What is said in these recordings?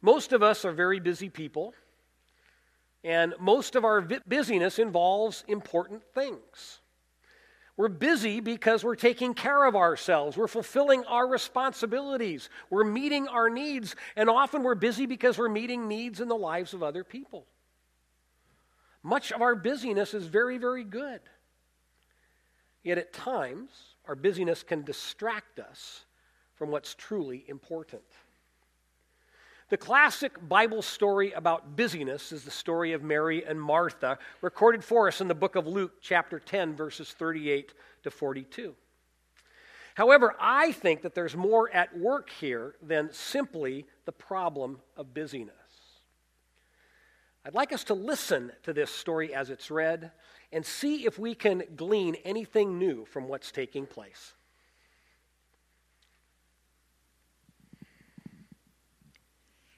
Most of us are very busy people, and most of our busyness involves important things. We're busy because we're taking care of ourselves. We're fulfilling our responsibilities. We're meeting our needs. And often we're busy because we're meeting needs in the lives of other people. Much of our busyness is very, very good. Yet at times, our busyness can distract us from what's truly important. The classic Bible story about busyness is the story of Mary and Martha, recorded for us in the book of Luke, chapter 10, verses 38 to 42. However, I think that there's more at work here than simply the problem of busyness. I'd like us to listen to this story as it's read and see if we can glean anything new from what's taking place.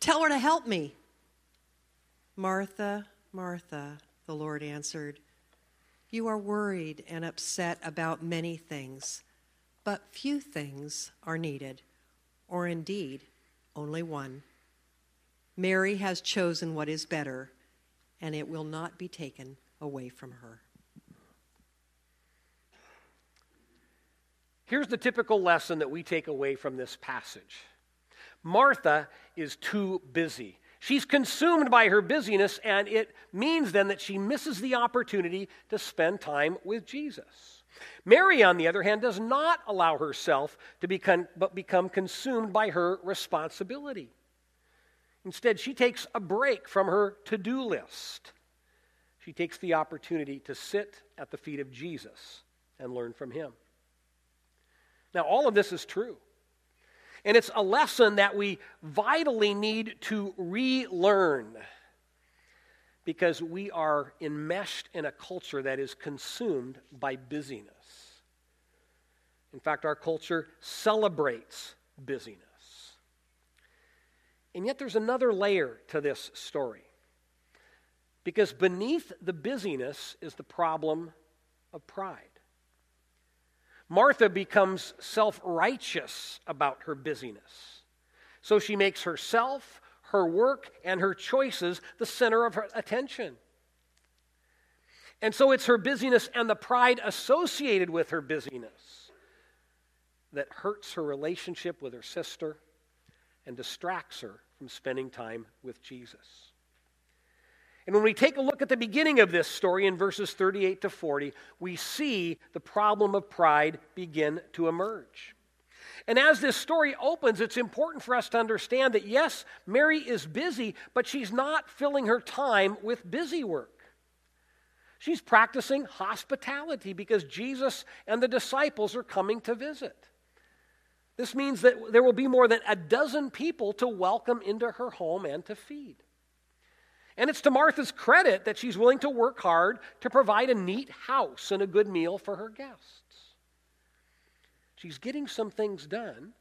Tell her to help me. Martha, Martha, the Lord answered, You are worried and upset about many things, but few things are needed, or indeed only one. Mary has chosen what is better, and it will not be taken away from her. Here's the typical lesson that we take away from this passage Martha is too busy. She's consumed by her busyness, and it means then that she misses the opportunity to spend time with Jesus. Mary, on the other hand, does not allow herself to become, but become consumed by her responsibility. Instead, she takes a break from her to do list. She takes the opportunity to sit at the feet of Jesus and learn from him. Now, all of this is true. And it's a lesson that we vitally need to relearn because we are enmeshed in a culture that is consumed by busyness. In fact, our culture celebrates busyness. And yet, there's another layer to this story. Because beneath the busyness is the problem of pride. Martha becomes self righteous about her busyness. So she makes herself, her work, and her choices the center of her attention. And so it's her busyness and the pride associated with her busyness that hurts her relationship with her sister and distracts her from spending time with Jesus. And when we take a look at the beginning of this story in verses 38 to 40, we see the problem of pride begin to emerge. And as this story opens, it's important for us to understand that yes, Mary is busy, but she's not filling her time with busy work. She's practicing hospitality because Jesus and the disciples are coming to visit. This means that there will be more than a dozen people to welcome into her home and to feed. And it's to Martha's credit that she's willing to work hard to provide a neat house and a good meal for her guests. She's getting some things done,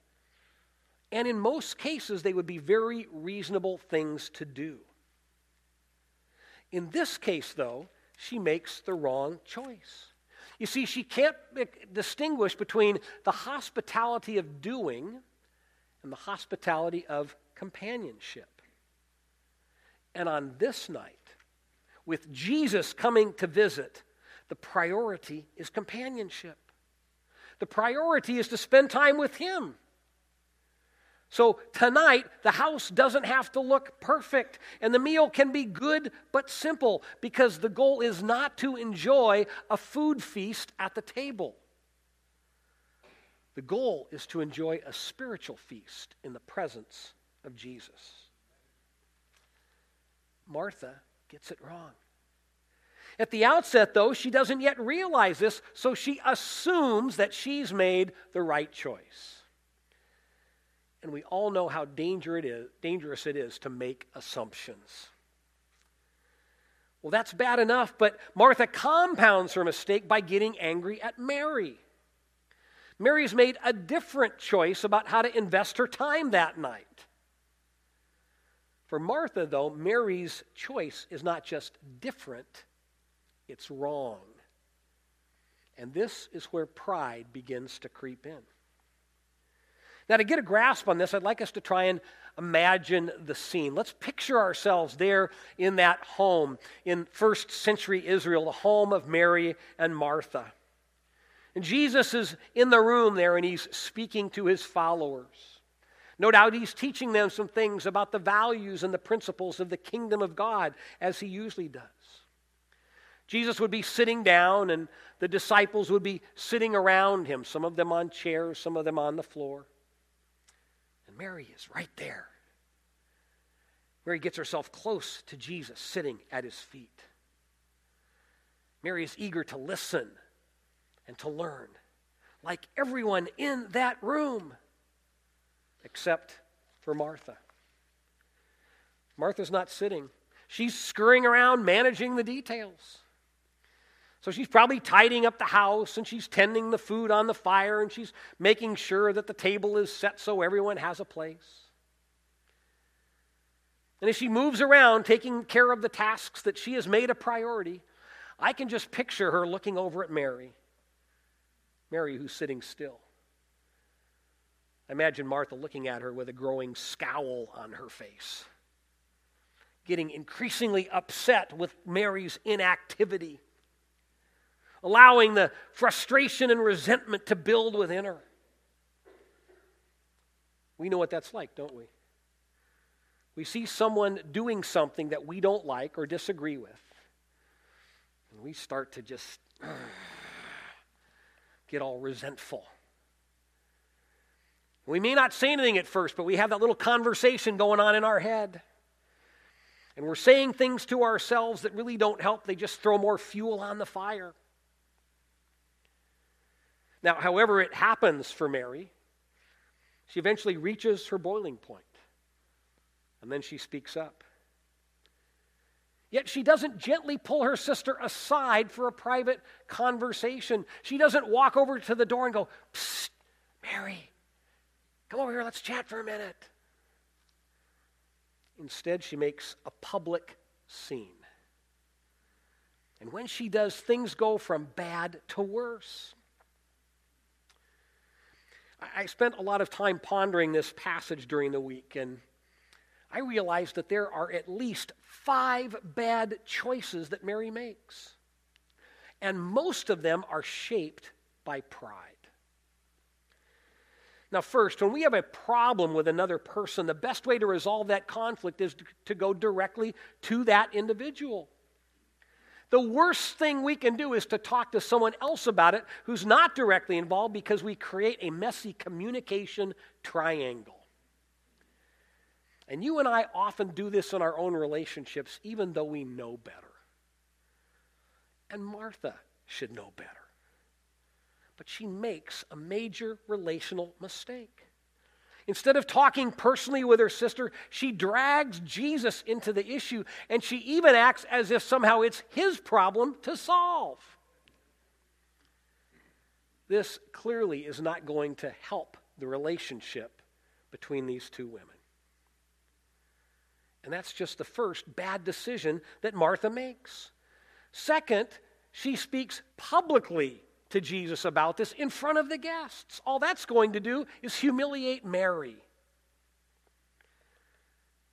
and in most cases, they would be very reasonable things to do. In this case, though, she makes the wrong choice. You see, she can't distinguish between the hospitality of doing and the hospitality of companionship. And on this night, with Jesus coming to visit, the priority is companionship. The priority is to spend time with Him. So tonight, the house doesn't have to look perfect, and the meal can be good but simple because the goal is not to enjoy a food feast at the table. The goal is to enjoy a spiritual feast in the presence of Jesus. Martha gets it wrong. At the outset, though, she doesn't yet realize this, so she assumes that she's made the right choice. And we all know how dangerous it is to make assumptions. Well, that's bad enough, but Martha compounds her mistake by getting angry at Mary. Mary's made a different choice about how to invest her time that night. For Martha, though, Mary's choice is not just different, it's wrong. And this is where pride begins to creep in. Now, to get a grasp on this, I'd like us to try and imagine the scene. Let's picture ourselves there in that home in first century Israel, the home of Mary and Martha. And Jesus is in the room there and he's speaking to his followers. No doubt he's teaching them some things about the values and the principles of the kingdom of God, as he usually does. Jesus would be sitting down, and the disciples would be sitting around him, some of them on chairs, some of them on the floor. And Mary is right there. Mary gets herself close to Jesus, sitting at his feet. Mary is eager to listen and to learn, like everyone in that room, except for Martha. Martha's not sitting, she's scurrying around managing the details. So she's probably tidying up the house and she's tending the food on the fire and she's making sure that the table is set so everyone has a place. And as she moves around taking care of the tasks that she has made a priority, I can just picture her looking over at Mary. Mary, who's sitting still. Imagine Martha looking at her with a growing scowl on her face, getting increasingly upset with Mary's inactivity allowing the frustration and resentment to build within her. We know what that's like, don't we? We see someone doing something that we don't like or disagree with, and we start to just get all resentful. We may not say anything at first, but we have that little conversation going on in our head. And we're saying things to ourselves that really don't help, they just throw more fuel on the fire. Now, however, it happens for Mary, she eventually reaches her boiling point, and then she speaks up. Yet she doesn't gently pull her sister aside for a private conversation. She doesn't walk over to the door and go, Psst, Mary, come over here, let's chat for a minute. Instead, she makes a public scene. And when she does, things go from bad to worse. I spent a lot of time pondering this passage during the week, and I realized that there are at least five bad choices that Mary makes. And most of them are shaped by pride. Now, first, when we have a problem with another person, the best way to resolve that conflict is to go directly to that individual. The worst thing we can do is to talk to someone else about it who's not directly involved because we create a messy communication triangle. And you and I often do this in our own relationships, even though we know better. And Martha should know better. But she makes a major relational mistake. Instead of talking personally with her sister, she drags Jesus into the issue, and she even acts as if somehow it's his problem to solve. This clearly is not going to help the relationship between these two women. And that's just the first bad decision that Martha makes. Second, she speaks publicly to Jesus about this in front of the guests. All that's going to do is humiliate Mary.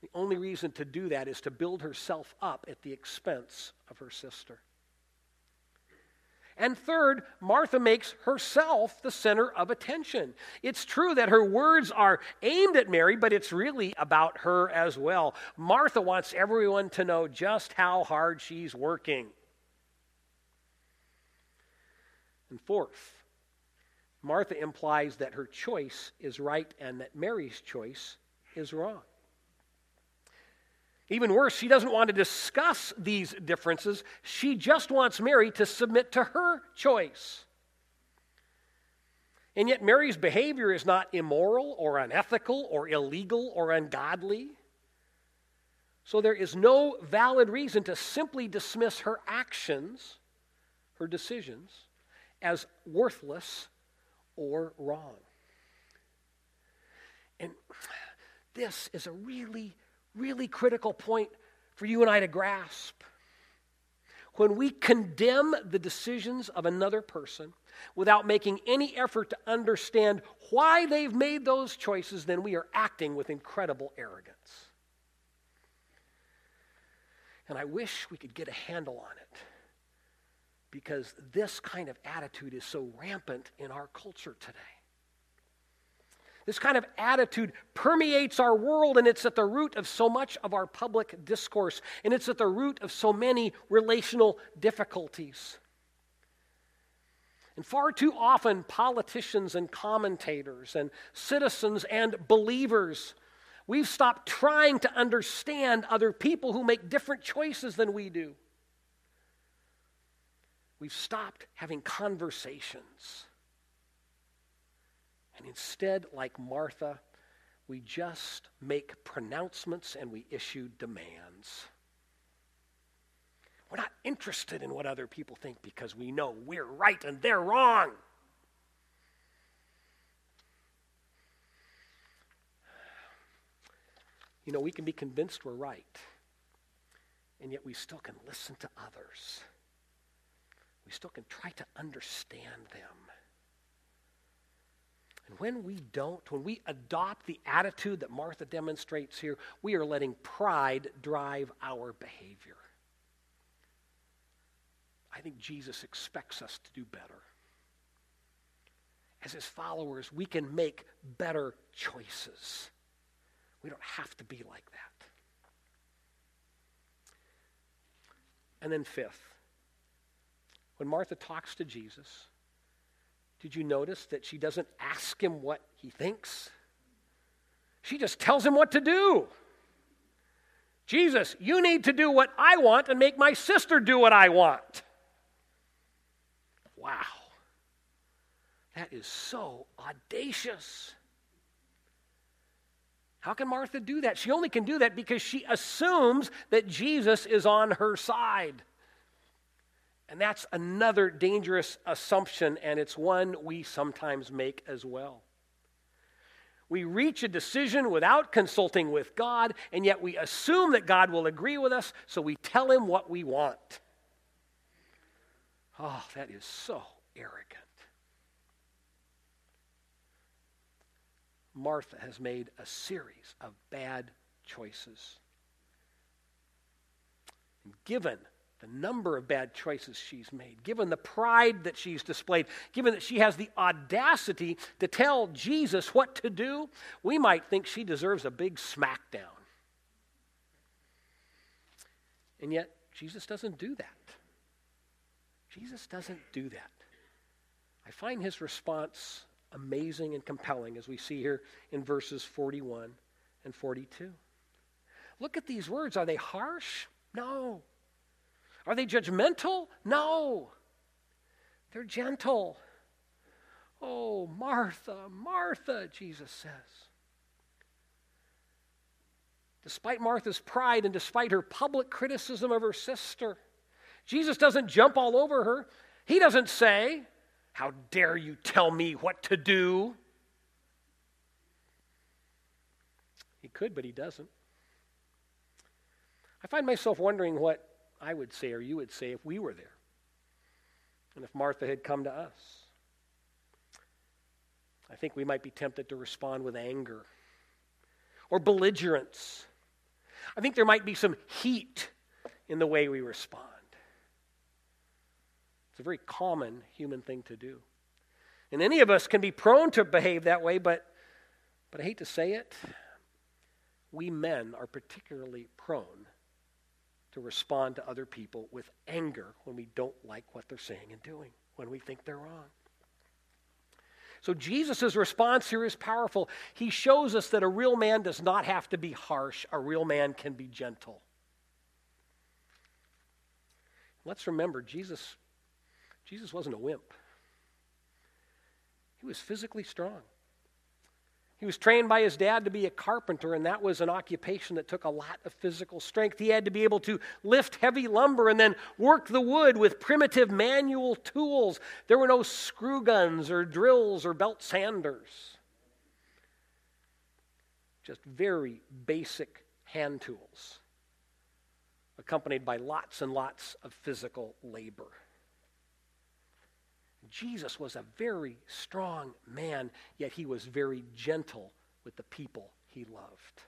The only reason to do that is to build herself up at the expense of her sister. And third, Martha makes herself the center of attention. It's true that her words are aimed at Mary, but it's really about her as well. Martha wants everyone to know just how hard she's working. And fourth, Martha implies that her choice is right and that Mary's choice is wrong. Even worse, she doesn't want to discuss these differences. She just wants Mary to submit to her choice. And yet, Mary's behavior is not immoral or unethical or illegal or ungodly. So, there is no valid reason to simply dismiss her actions, her decisions, as worthless or wrong. And this is a really, really critical point for you and I to grasp. When we condemn the decisions of another person without making any effort to understand why they've made those choices, then we are acting with incredible arrogance. And I wish we could get a handle on it because this kind of attitude is so rampant in our culture today. This kind of attitude permeates our world, and it's at the root of so much of our public discourse, and it's at the root of so many relational difficulties. And far too often, politicians and commentators and citizens and believers, we've stopped trying to understand other people who make different choices than we do. We've stopped having conversations. And instead, like Martha, we just make pronouncements and we issue demands. We're not interested in what other people think because we know we're right and they're wrong. You know, we can be convinced we're right, and yet we still can listen to others. We still can try to understand them. And when we don't, when we adopt the attitude that Martha demonstrates here, we are letting pride drive our behavior. I think Jesus expects us to do better. As his followers, we can make better choices. We don't have to be like that. And then, fifth, when Martha talks to Jesus, did you notice that she doesn't ask him what he thinks? She just tells him what to do. Jesus, you need to do what I want and make my sister do what I want. Wow. That is so audacious. How can Martha do that? She only can do that because she assumes that Jesus is on her side. And that's another dangerous assumption, and it's one we sometimes make as well. We reach a decision without consulting with God, and yet we assume that God will agree with us, so we tell him what we want. Oh, that is so arrogant. Martha has made a series of bad choices. And given the number of bad choices she's made, given the pride that she's displayed, given that she has the audacity to tell Jesus what to do, we might think she deserves a big smackdown. And yet, Jesus doesn't do that. Jesus doesn't do that. I find his response amazing and compelling as we see here in verses 41 and 42. Look at these words. Are they harsh? No. Are they judgmental? No. They're gentle. Oh, Martha, Martha, Jesus says. Despite Martha's pride and despite her public criticism of her sister, Jesus doesn't jump all over her. He doesn't say, How dare you tell me what to do? He could, but he doesn't. I find myself wondering what I would say or you would say if we were there. And if Martha had come to us. I think we might be tempted to respond with anger or belligerence. I think there might be some heat in the way we respond. It's a very common human thing to do. And any of us can be prone to behave that way, but, but I hate to say it, we men are particularly prone to respond to other people with anger when we don't like what they're saying and doing, when we think they're wrong. So Jesus' response here is powerful. He shows us that a real man does not have to be harsh, a real man can be gentle. Let's remember, Jesus, Jesus wasn't a wimp. He he was physically strong. He was trained by his dad to be a carpenter, and that was an occupation that took a lot of physical strength. He had to be able to lift heavy lumber and then work the wood with primitive manual tools. There were no screw guns or drills or belt sanders, just very basic hand tools, accompanied by lots and lots of physical labor. Jesus was a very strong man, yet he was very gentle with the people he loved.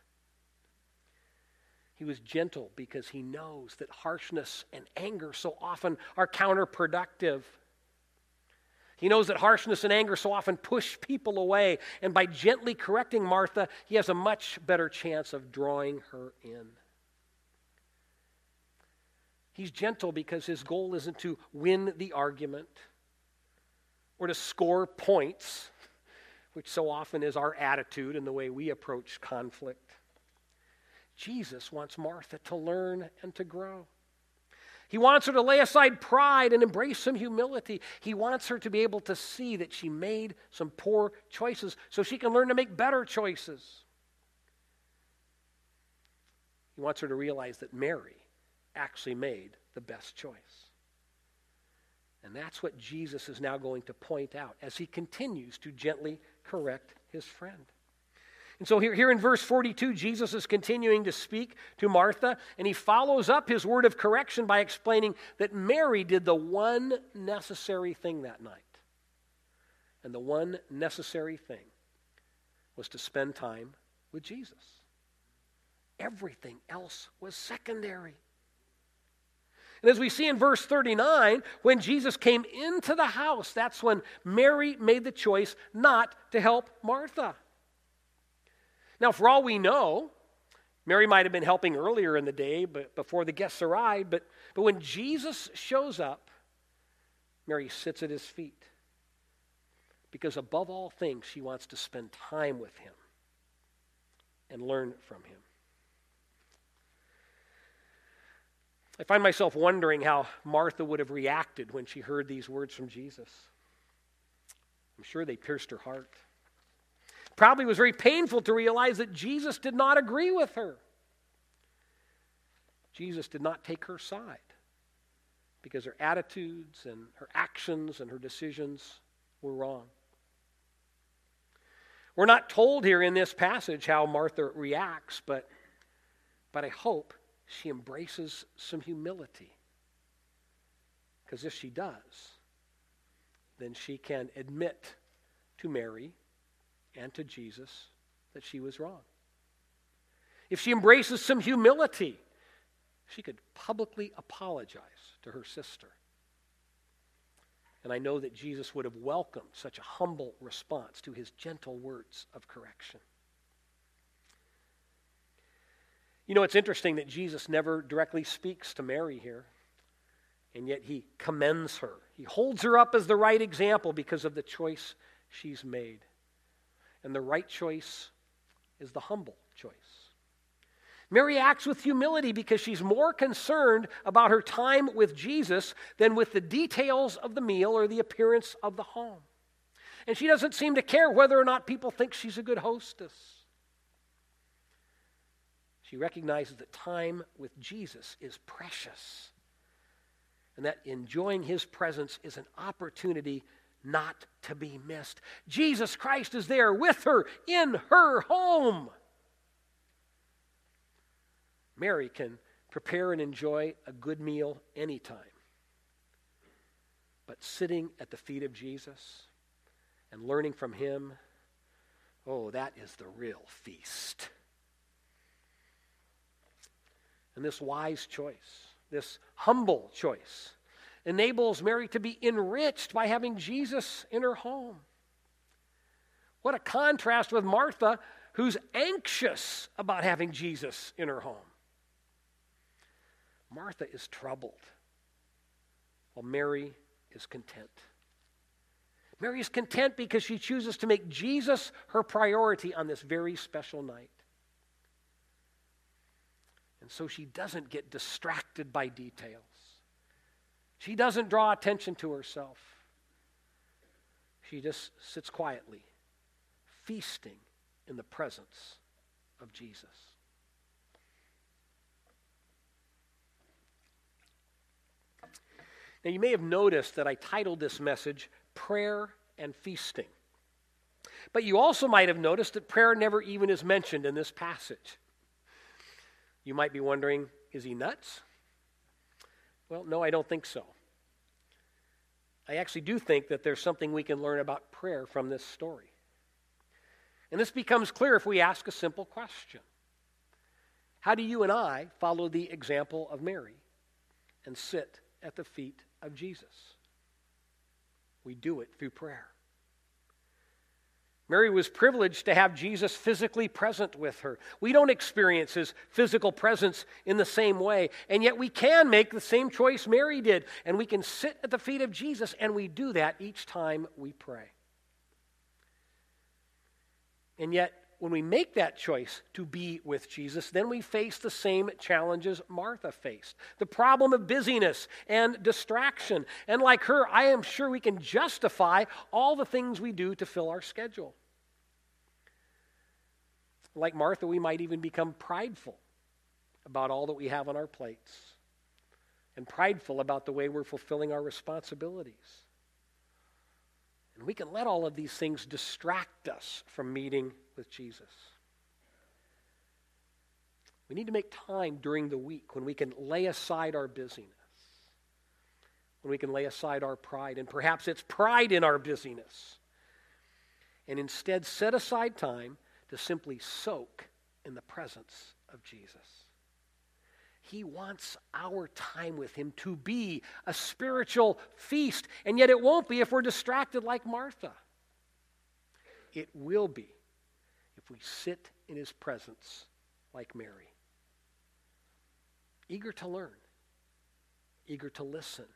He was gentle because he knows that harshness and anger so often are counterproductive. He knows that harshness and anger so often push people away, and by gently correcting Martha, he has a much better chance of drawing her in. He's gentle because his goal isn't to win the argument or to score points, which so often is our attitude and the way we approach conflict. Jesus wants Martha to learn and to grow. He wants her to lay aside pride and embrace some humility. He wants her to be able to see that she made some poor choices so she can learn to make better choices. He wants her to realize that Mary actually made the best choice. And that's what Jesus is now going to point out as he continues to gently correct his friend. And so here, here in verse 42, Jesus is continuing to speak to Martha, and he follows up his word of correction by explaining that Mary did the one necessary thing that night. And the one necessary thing was to spend time with Jesus. Everything else was secondary. And as we see in verse 39, when Jesus came into the house, that's when Mary made the choice not to help Martha. Now, for all we know, Mary might have been helping earlier in the day, but before the guests arrived, but, but when Jesus shows up, Mary sits at his feet. Because above all things, she wants to spend time with him and learn from him. I find myself wondering how Martha would have reacted when she heard these words from Jesus. I'm sure they pierced her heart. Probably was very painful to realize that Jesus did not agree with her. Jesus did not take her side because her attitudes and her actions and her decisions were wrong. We're not told here in this passage how Martha reacts, but, but I hope she embraces some humility. Because if she does, then she can admit to Mary and to Jesus that she was wrong. If she embraces some humility, she could publicly apologize to her sister. And I know that Jesus would have welcomed such a humble response to his gentle words of correction. You know, it's interesting that Jesus never directly speaks to Mary here, and yet he commends her. He holds her up as the right example because of the choice she's made. And the right choice is the humble choice. Mary acts with humility because she's more concerned about her time with Jesus than with the details of the meal or the appearance of the home. And she doesn't seem to care whether or not people think she's a good hostess. She recognizes that time with Jesus is precious and that enjoying his presence is an opportunity not to be missed. Jesus Christ is there with her in her home. Mary can prepare and enjoy a good meal anytime. But sitting at the feet of Jesus and learning from him, oh, that is the real feast. And this wise choice, this humble choice, enables Mary to be enriched by having Jesus in her home. What a contrast with Martha, who's anxious about having Jesus in her home. Martha is troubled, while Mary is content. Mary is content because she chooses to make Jesus her priority on this very special night. And so she doesn't get distracted by details. She doesn't draw attention to herself. She just sits quietly, feasting in the presence of Jesus. Now, you may have noticed that I titled this message Prayer and Feasting. But you also might have noticed that prayer never even is mentioned in this passage. You might be wondering, is he nuts? Well, no, I don't think so. I actually do think that there's something we can learn about prayer from this story. And this becomes clear if we ask a simple question How do you and I follow the example of Mary and sit at the feet of Jesus? We do it through prayer. Mary was privileged to have Jesus physically present with her. We don't experience his physical presence in the same way, and yet we can make the same choice Mary did, and we can sit at the feet of Jesus, and we do that each time we pray. And yet, when we make that choice to be with Jesus, then we face the same challenges Martha faced the problem of busyness and distraction. And like her, I am sure we can justify all the things we do to fill our schedule. Like Martha, we might even become prideful about all that we have on our plates and prideful about the way we're fulfilling our responsibilities. And we can let all of these things distract us from meeting with Jesus. We need to make time during the week when we can lay aside our busyness, when we can lay aside our pride, and perhaps it's pride in our busyness, and instead set aside time to simply soak in the presence of Jesus. He wants our time with Him to be a spiritual feast, and yet it won't be if we're distracted like Martha. It will be we sit in His presence like Mary. Eager to learn, eager to listen,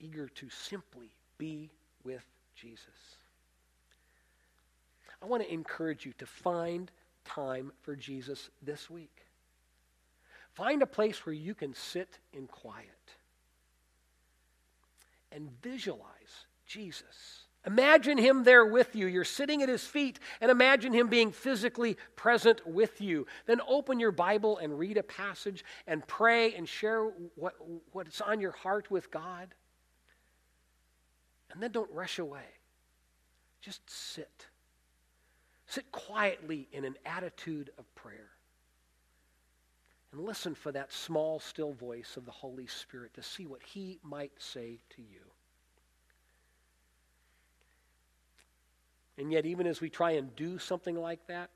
eager to simply be with Jesus. I want to encourage you to find time for Jesus this week. Find a place where you can sit in quiet and visualize Jesus. Imagine him there with you. You're sitting at his feet, and imagine him being physically present with you. Then open your Bible and read a passage and pray and share what, what's on your heart with God. And then don't rush away. Just sit. Sit quietly in an attitude of prayer. And listen for that small, still voice of the Holy Spirit to see what He might say to you. And yet, even as we try and do something like that,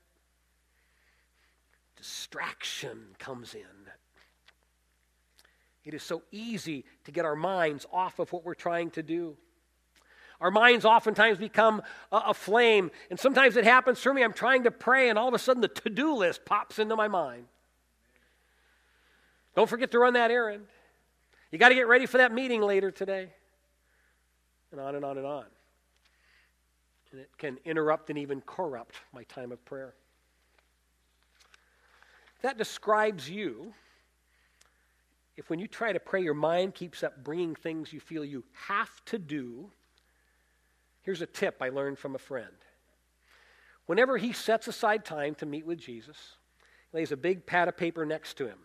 distraction comes in. It is so easy to get our minds off of what we're trying to do. Our minds oftentimes become a, a, flame. And sometimes it happens for me. I'm trying to pray, and all of a sudden the to do list pops into my mind. Don't forget to run that errand. You got to get ready for that meeting later today. And on and on and on. And it can interrupt and even corrupt my time of prayer. That describes you. If when you try to pray, your mind keeps up bringing things you feel you have to do, here's a tip I learned from a friend. Whenever he sets aside time to meet with Jesus, he lays a big pad of paper next to him.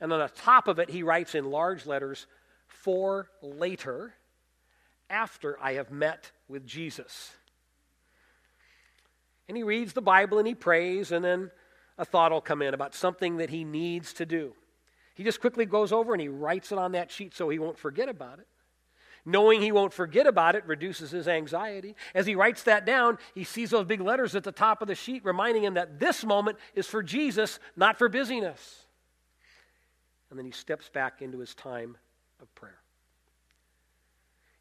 And on the top of it, he writes in large letters, for later, after I have met with Jesus. And he reads the Bible and he prays, and then a thought will come in about something that he needs to do. He just quickly goes over and he writes it on that sheet so he won't forget about it. Knowing he won't forget about it reduces his anxiety. As he writes that down, he sees those big letters at the top of the sheet reminding him that this moment is for Jesus, not for busyness and then he steps back into his time of prayer.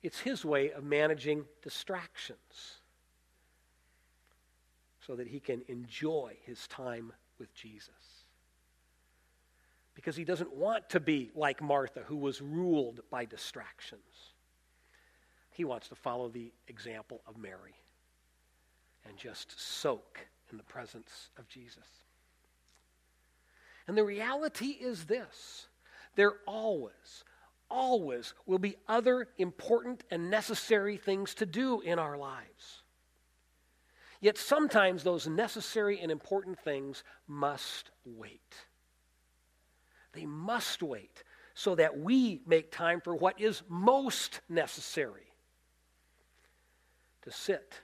It's his way of managing distractions so that he can enjoy his time with Jesus. Because he doesn't want to be like Martha, who was ruled by distractions. He wants to follow the example of Mary and just soak in the presence of Jesus. And the reality is this there always, always will be other important and necessary things to do in our lives. Yet sometimes those necessary and important things must wait. They must wait so that we make time for what is most necessary to sit,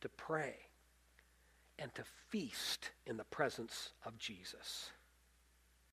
to pray, and to feast in the presence of Jesus.